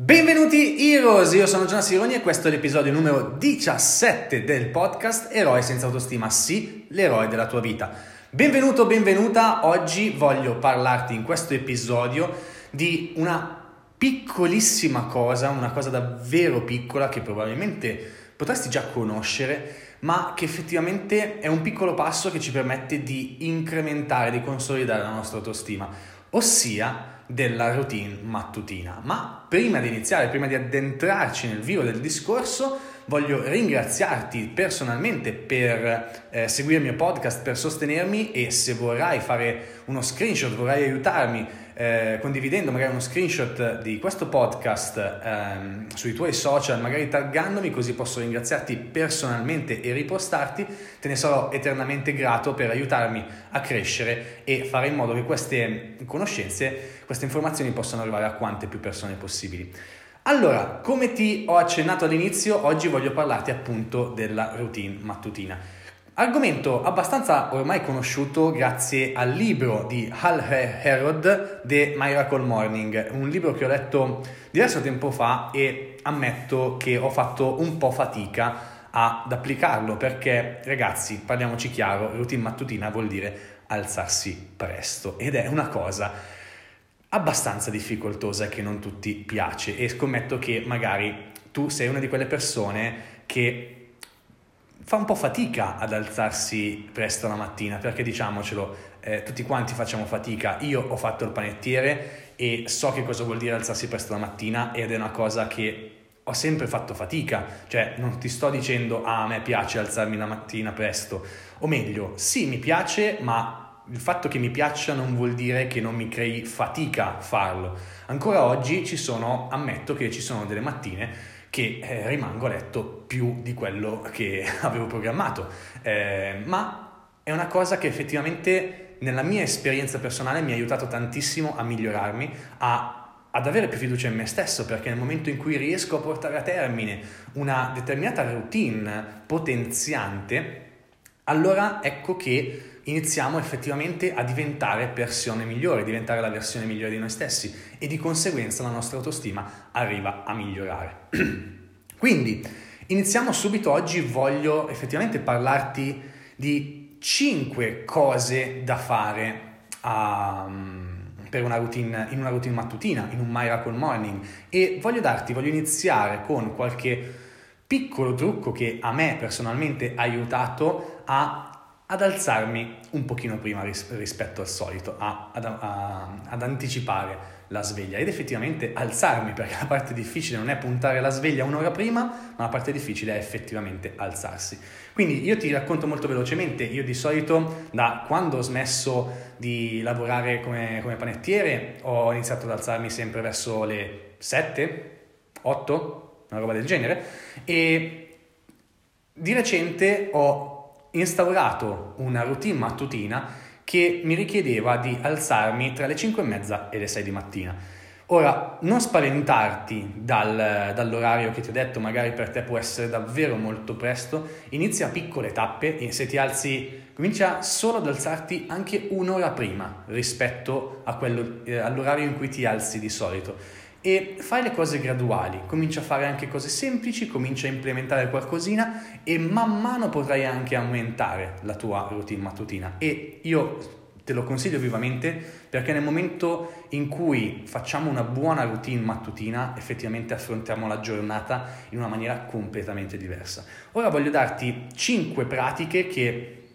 Benvenuti Heroes, io sono Gianna Sironi e questo è l'episodio numero 17 del podcast Eroi senza autostima, sì, l'eroe della tua vita. Benvenuto, benvenuta, oggi voglio parlarti in questo episodio di una piccolissima cosa, una cosa davvero piccola che probabilmente potresti già conoscere, ma che effettivamente è un piccolo passo che ci permette di incrementare, di consolidare la nostra autostima, ossia della routine mattutina. Ma prima di iniziare, prima di addentrarci nel vivo del discorso, voglio ringraziarti personalmente per eh, seguire il mio podcast, per sostenermi e se vorrai fare uno screenshot, vorrai aiutarmi eh, condividendo magari uno screenshot di questo podcast ehm, sui tuoi social, magari taggandomi così posso ringraziarti personalmente e ripostarti, te ne sarò eternamente grato per aiutarmi a crescere e fare in modo che queste conoscenze, queste informazioni possano arrivare a quante più persone possibili. Allora, come ti ho accennato all'inizio, oggi voglio parlarti appunto della routine mattutina. Argomento abbastanza ormai conosciuto grazie al libro di Hal Herod, The Miracle Morning, un libro che ho letto diverso tempo fa e ammetto che ho fatto un po' fatica ad applicarlo perché ragazzi, parliamoci chiaro, routine mattutina vuol dire alzarsi presto ed è una cosa abbastanza difficoltosa che non tutti piace e scommetto che magari tu sei una di quelle persone che fa un po' fatica ad alzarsi presto la mattina, perché diciamocelo, eh, tutti quanti facciamo fatica. Io ho fatto il panettiere e so che cosa vuol dire alzarsi presto la mattina ed è una cosa che ho sempre fatto fatica, cioè non ti sto dicendo ah, a me piace alzarmi la mattina presto, o meglio, sì mi piace, ma il fatto che mi piaccia non vuol dire che non mi crei fatica farlo. Ancora oggi ci sono, ammetto che ci sono delle mattine che eh, rimango a letto più di quello che avevo programmato. Eh, ma è una cosa che effettivamente nella mia esperienza personale mi ha aiutato tantissimo a migliorarmi, a, ad avere più fiducia in me stesso, perché nel momento in cui riesco a portare a termine una determinata routine potenziante, allora ecco che iniziamo effettivamente a diventare persone migliori, diventare la versione migliore di noi stessi e di conseguenza la nostra autostima arriva a migliorare. Quindi iniziamo subito oggi, voglio effettivamente parlarti di 5 cose da fare um, una routine, in una routine mattutina, in un Miracle Morning e voglio darti, voglio iniziare con qualche piccolo trucco che a me personalmente ha aiutato a ad alzarmi un pochino prima ris- rispetto al solito, a, ad, a, ad, anticipare la sveglia. Ed effettivamente alzarmi perché la parte difficile non è puntare la sveglia un'ora prima, ma la parte difficile è effettivamente alzarsi. Quindi io ti racconto molto velocemente, io di solito da quando ho smesso di lavorare come, come panettiere ho iniziato ad alzarmi sempre verso le 7, 8, una roba del genere. E di recente ho instaurato una routine mattutina che mi richiedeva di alzarmi tra le 5 e mezza e le 6 di mattina. Ora, non spaventarti dal, dall'orario che ti ho detto, magari per te può essere davvero molto presto, inizia a piccole tappe e se ti alzi, comincia solo ad alzarti anche un'ora prima rispetto quello, eh, all'orario in cui ti alzi di solito e fai le cose graduali, comincia a fare anche cose semplici, comincia a implementare qualcosina e man mano potrai anche aumentare la tua routine mattutina e io te lo consiglio vivamente perché nel momento in cui facciamo una buona routine mattutina effettivamente affrontiamo la giornata in una maniera completamente diversa. Ora voglio darti 5 pratiche che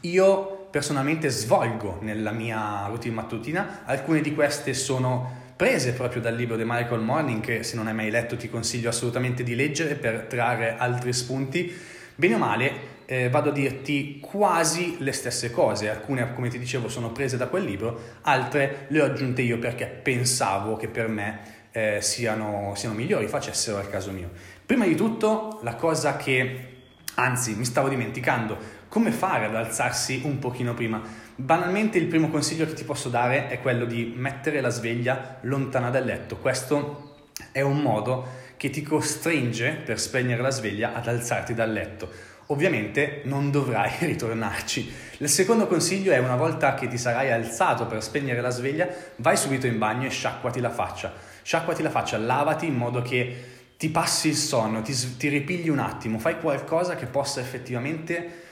io personalmente svolgo nella mia routine mattutina, alcune di queste sono prese proprio dal libro The Miracle Morning, che se non hai mai letto ti consiglio assolutamente di leggere per trarre altri spunti. Bene o male, eh, vado a dirti quasi le stesse cose. Alcune, come ti dicevo, sono prese da quel libro, altre le ho aggiunte io perché pensavo che per me eh, siano, siano migliori, facessero al caso mio. Prima di tutto, la cosa che, anzi, mi stavo dimenticando, come fare ad alzarsi un pochino prima? Banalmente il primo consiglio che ti posso dare è quello di mettere la sveglia lontana dal letto. Questo è un modo che ti costringe, per spegnere la sveglia, ad alzarti dal letto. Ovviamente non dovrai ritornarci. Il secondo consiglio è una volta che ti sarai alzato per spegnere la sveglia, vai subito in bagno e sciacquati la faccia sciacquati la faccia, lavati in modo che ti passi il sonno, ti, ti ripigli un attimo, fai qualcosa che possa effettivamente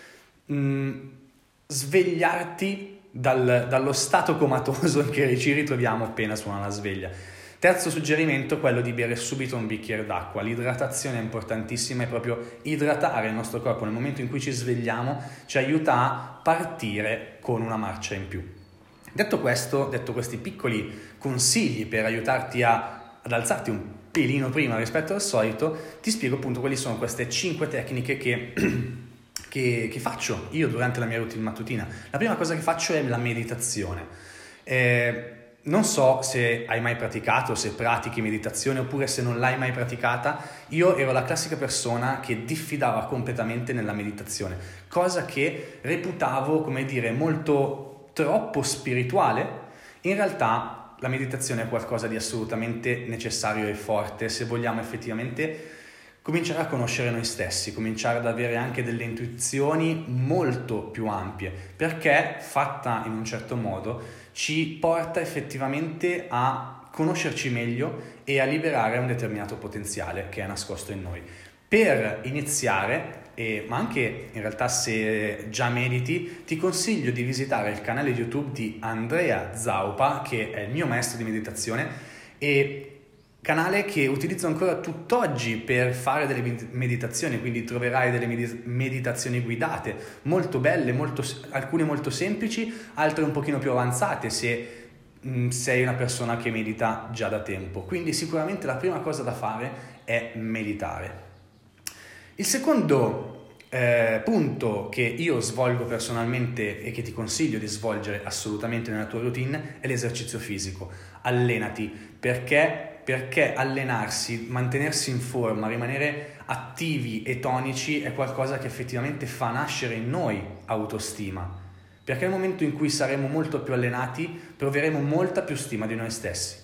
mh, mm, svegliarti dal, dallo stato comatoso che ci ritroviamo appena suona la sveglia. Terzo suggerimento quello di bere subito un bicchiere d'acqua. L'idratazione è importantissima, è proprio idratare il nostro corpo nel momento in cui ci svegliamo ci aiuta a partire con una marcia in più. Detto questo, detto questi piccoli consigli per aiutarti a, ad alzarti un pelino prima rispetto al solito, ti spiego appunto quali sono queste 5 tecniche che, che, che faccio io durante la mia routine mattutina. La prima cosa che faccio è la meditazione. Eh, non so se hai mai praticato, se pratichi meditazione oppure se non l'hai mai praticata, io ero la classica persona che diffidava completamente nella meditazione, cosa che reputavo, come dire, molto troppo spirituale. In realtà la meditazione è qualcosa di assolutamente necessario e forte se vogliamo effettivamente cominciare a conoscere noi stessi, cominciare ad avere anche delle intuizioni molto più ampie, perché fatta in un certo modo ci porta effettivamente a conoscerci meglio e a liberare un determinato potenziale che è nascosto in noi. Per iniziare, e, ma anche in realtà se già mediti, ti consiglio di visitare il canale YouTube di Andrea Zaupa, che è il mio maestro di meditazione, e canale che utilizzo ancora tutt'oggi per fare delle meditazioni, quindi troverai delle meditazioni guidate, molto belle, molto, alcune molto semplici, altre un pochino più avanzate se mh, sei una persona che medita già da tempo. Quindi sicuramente la prima cosa da fare è meditare. Il secondo eh, punto che io svolgo personalmente e che ti consiglio di svolgere assolutamente nella tua routine è l'esercizio fisico. Allenati perché perché allenarsi, mantenersi in forma, rimanere attivi e tonici è qualcosa che effettivamente fa nascere in noi autostima. Perché nel momento in cui saremo molto più allenati proveremo molta più stima di noi stessi.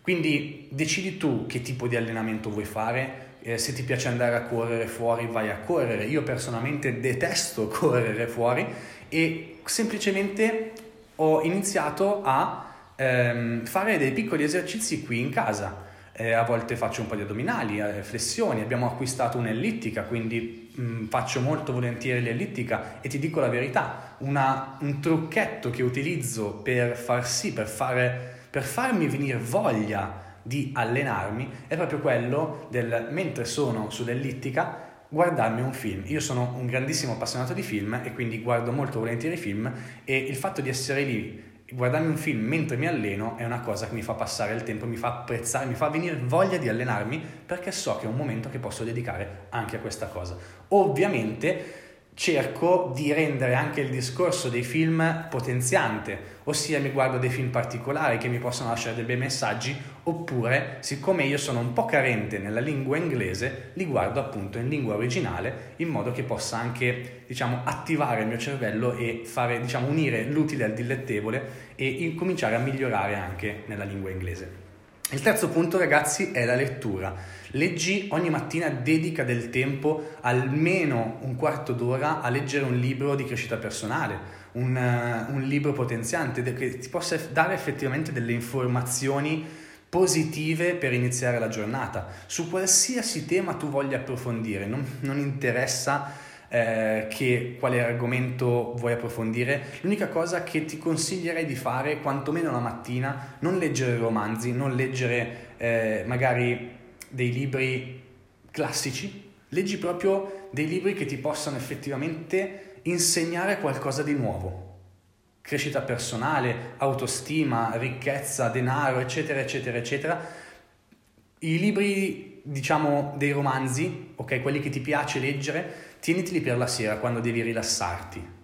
Quindi decidi tu che tipo di allenamento vuoi fare, eh, se ti piace andare a correre fuori vai a correre. Io personalmente detesto correre fuori e semplicemente ho iniziato a ehm, fare dei piccoli esercizi qui in casa. Eh, a volte faccio un po' di addominali, eh, flessioni, abbiamo acquistato un'ellittica, quindi mh, mm, faccio molto volentieri l'ellittica e ti dico la verità, una, un trucchetto che utilizzo per far sì, per, fare, per farmi venire voglia di allenarmi è proprio quello del mentre sono sull'ellittica guardarmi un film. Io sono un grandissimo appassionato di film e quindi guardo molto volentieri film e il fatto di essere lì guardarmi un film mentre mi alleno è una cosa che mi fa passare il tempo, mi fa apprezzare, mi fa venire voglia di allenarmi perché so che è un momento che posso dedicare anche a questa cosa. Ovviamente cerco di rendere anche il discorso dei film potenziante, ossia mi guardo dei film particolari che mi possono lasciare dei bei messaggi, oppure siccome io sono un po' carente nella lingua inglese, li guardo appunto in lingua originale in modo che possa anche, diciamo, attivare il mio cervello e fare, diciamo, unire l'utile al dilettevole e cominciare a migliorare anche nella lingua inglese. Il terzo punto ragazzi è la lettura. Leggi ogni mattina, dedica del tempo, almeno un quarto d'ora, a leggere un libro di crescita personale, un, uh, un libro potenziante che ti possa dare effettivamente delle informazioni positive per iniziare la giornata. Su qualsiasi tema tu voglia approfondire, non, non interessa eh, che quale argomento vuoi approfondire. L'unica cosa che ti consiglierei di fare, quantomeno la mattina, non leggere romanzi, non leggere eh, magari dei libri classici, leggi proprio dei libri che ti possano effettivamente insegnare qualcosa di nuovo. Crescita personale, autostima, ricchezza, denaro, eccetera, eccetera, eccetera. I libri, diciamo, dei romanzi, ok, quelli che ti piace leggere, tieniteli per la sera quando devi rilassarti.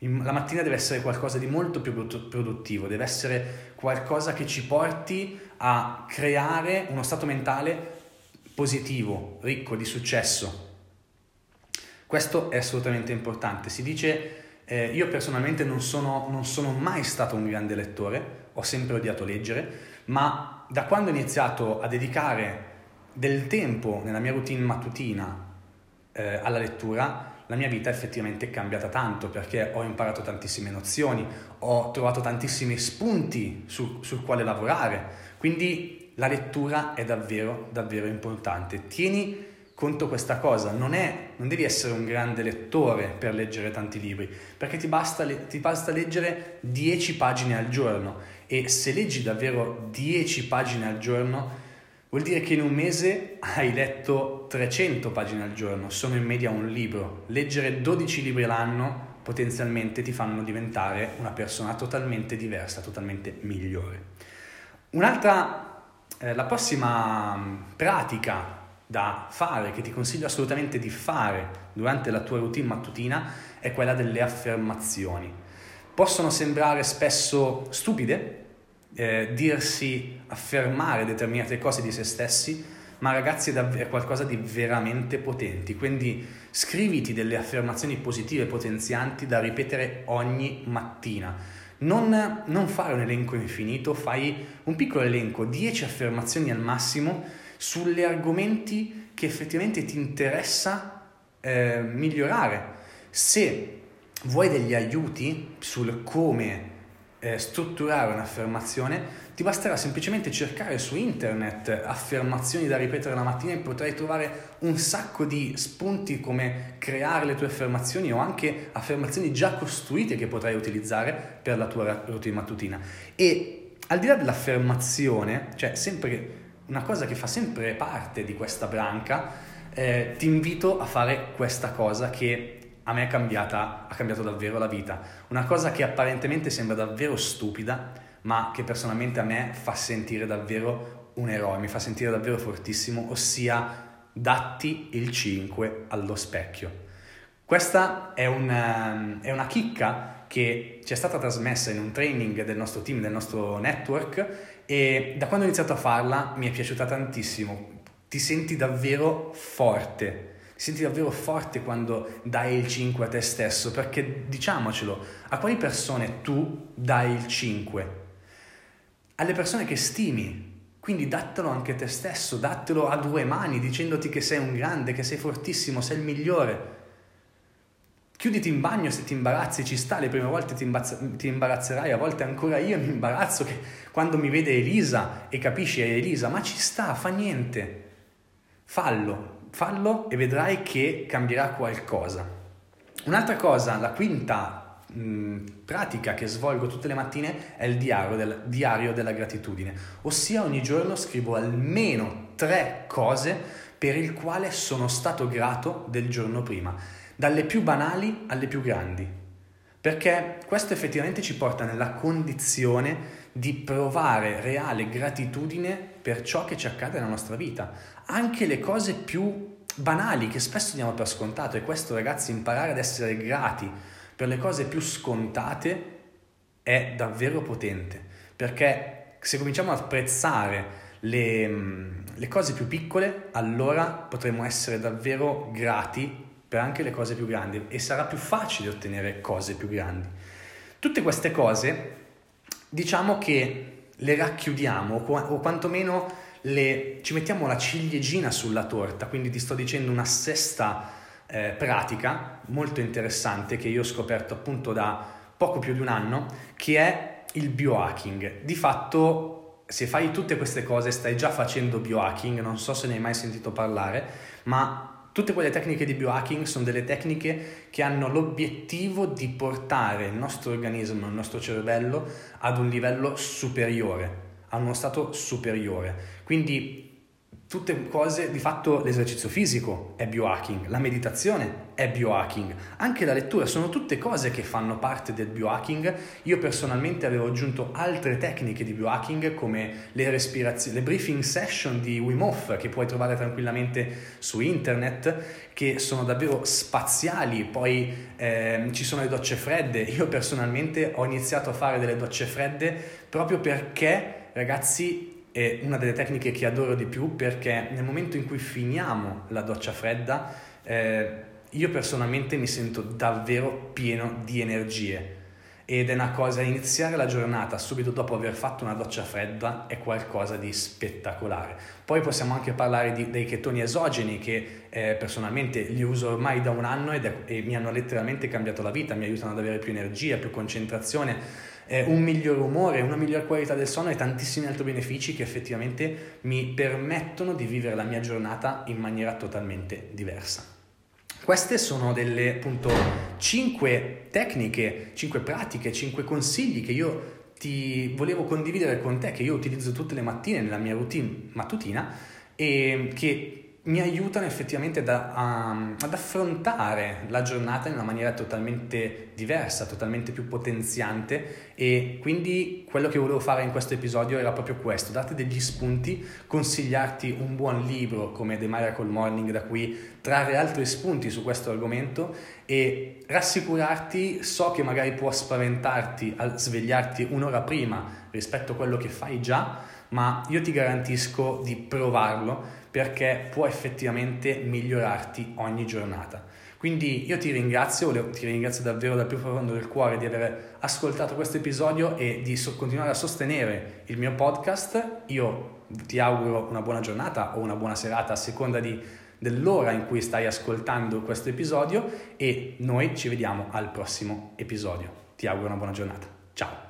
La mattina deve essere qualcosa di molto più produttivo, deve essere qualcosa che ci porti a creare uno stato mentale positivo, ricco di successo. Questo è assolutamente importante. Si dice, eh, io personalmente non sono, non sono mai stato un grande lettore, ho sempre odiato leggere, ma da quando ho iniziato a dedicare del tempo nella mia routine mattutina eh, alla lettura, la mia vita effettivamente è cambiata tanto perché ho imparato tantissime nozioni, ho trovato tantissimi spunti su, sul quale lavorare. Quindi la lettura è davvero, davvero importante. Tieni conto questa cosa, non, è, non devi essere un grande lettore per leggere tanti libri, perché ti basta, ti basta leggere 10 pagine al giorno e se leggi davvero 10 pagine al giorno vuol dire che in un mese hai letto 300 pagine al giorno, sono in media un libro. Leggere 12 libri l'anno potenzialmente ti fanno diventare una persona totalmente diversa, totalmente migliore. Un'altra, eh, la prossima mm, pratica da fare, che ti consiglio assolutamente di fare durante la tua routine mattutina, è quella delle affermazioni. Possono sembrare spesso stupide, eh, dirsi, affermare determinate cose di se stessi, ma ragazzi è qualcosa di veramente potenti, quindi scriviti delle affermazioni positive potenzianti da ripetere ogni mattina. Non, non fare un elenco infinito, fai un piccolo elenco, 10 affermazioni al massimo sugli argomenti che effettivamente ti interessa eh, migliorare. Se vuoi degli aiuti sul come eh, strutturare un'affermazione, ti basterà semplicemente cercare su internet affermazioni da ripetere la mattina e potrai trovare un sacco di spunti come creare le tue affermazioni o anche affermazioni già costruite che potrai utilizzare per la tua routine mattutina. E al di là dell'affermazione, cioè sempre una cosa che fa sempre parte di questa branca, eh, ti invito a fare questa cosa che a me è cambiata, ha cambiato davvero la vita. Una cosa che apparentemente sembra davvero stupida, ma che personalmente a me fa sentire davvero un eroe, mi fa sentire davvero fortissimo, ossia datti il 5 allo specchio. Questa è una, è una chicca che ci è stata trasmessa in un training del nostro team, del nostro network e da quando ho iniziato a farla mi è piaciuta tantissimo. Ti senti davvero forte, senti davvero forte quando dai il 5 a te stesso, perché diciamocelo, a quali persone tu dai il 5? Alle persone che stimi, quindi dattelo anche a te stesso, dattelo a due mani dicendoti che sei un grande, che sei fortissimo, sei il migliore. Chiuditi in bagno se ti imbarazzi, ci sta, le prime volte ti, imbazza, ti imbarazzerai, a volte ancora io mi imbarazzo quando mi vede Elisa e capisci è Elisa, ma ci sta, fa niente. Fallo, fallo e vedrai che cambierà qualcosa. Un'altra cosa, la quinta mh, pratica che svolgo tutte le mattine è il diario, del, diario della gratitudine, ossia ogni giorno scrivo almeno tre cose per il quale sono stato grato del giorno prima, dalle più banali alle più grandi. Perché questo effettivamente ci porta nella condizione di provare reale gratitudine per ciò che ci accade nella nostra vita, anche le cose più banali che spesso diamo per scontato e questo ragazzi imparare ad essere grati per le cose più scontate è davvero potente perché se cominciamo ad apprezzare le, le cose più piccole allora potremo essere davvero grati per anche le cose più grandi e sarà più facile ottenere cose più grandi. Tutte queste cose diciamo che le racchiudiamo o quantomeno le, ci mettiamo la ciliegina sulla torta, quindi ti sto dicendo una sesta eh, pratica molto interessante che io ho scoperto appunto da poco più di un anno, che è il biohacking. Di fatto, se fai tutte queste cose, stai già facendo biohacking, non so se ne hai mai sentito parlare, ma tutte quelle tecniche di biohacking sono delle tecniche che hanno l'obiettivo di portare il nostro organismo, il nostro cervello ad un livello superiore a uno stato superiore. Quindi tutte cose, di fatto l'esercizio fisico è biohacking, la meditazione è biohacking, anche la lettura sono tutte cose che fanno parte del biohacking. Io personalmente avevo aggiunto altre tecniche di biohacking come le respirazioni, le briefing session di Wim Hof che puoi trovare tranquillamente su internet, che sono davvero spaziali. Poi eh, ci sono le docce fredde. Io personalmente ho iniziato a fare delle docce fredde proprio perché ragazzi, è una delle tecniche che adoro di più perché nel momento in cui finiamo la doccia fredda, eh, io personalmente mi sento davvero pieno di energie ed è una cosa, iniziare la giornata subito dopo aver fatto una doccia fredda è qualcosa di spettacolare. Poi possiamo anche parlare di, dei chetoni esogeni che eh, personalmente li uso ormai da un anno è, e mi hanno letteralmente cambiato la vita, mi aiutano ad avere più energia, più concentrazione eh, un miglior umore, una miglior qualità del sonno e tantissimi altri benefici che effettivamente mi permettono di vivere la mia giornata in maniera totalmente diversa. Queste sono delle appunto 5 tecniche, 5 pratiche, 5 consigli che io ti volevo condividere con te, che io utilizzo tutte le mattine nella mia routine mattutina e che mi aiutano effettivamente da, a, ad affrontare la giornata in una maniera totalmente diversa, totalmente più potenziante. E quindi quello che volevo fare in questo episodio era proprio questo, darti degli spunti, consigliarti un buon libro come The Miracle Morning da cui trarre altri spunti su questo argomento e rassicurarti, so che magari può spaventarti a svegliarti un'ora prima rispetto a quello che fai già, ma io ti garantisco di provarlo perché può effettivamente migliorarti ogni giornata. Quindi io ti ringrazio, ti ringrazio davvero dal più profondo del cuore di aver ascoltato questo episodio e di continuare a sostenere il mio podcast. Io ti auguro una buona giornata o una buona serata a seconda di, dell'ora in cui stai ascoltando questo episodio e noi ci vediamo al prossimo episodio. Ti auguro una buona giornata. Ciao!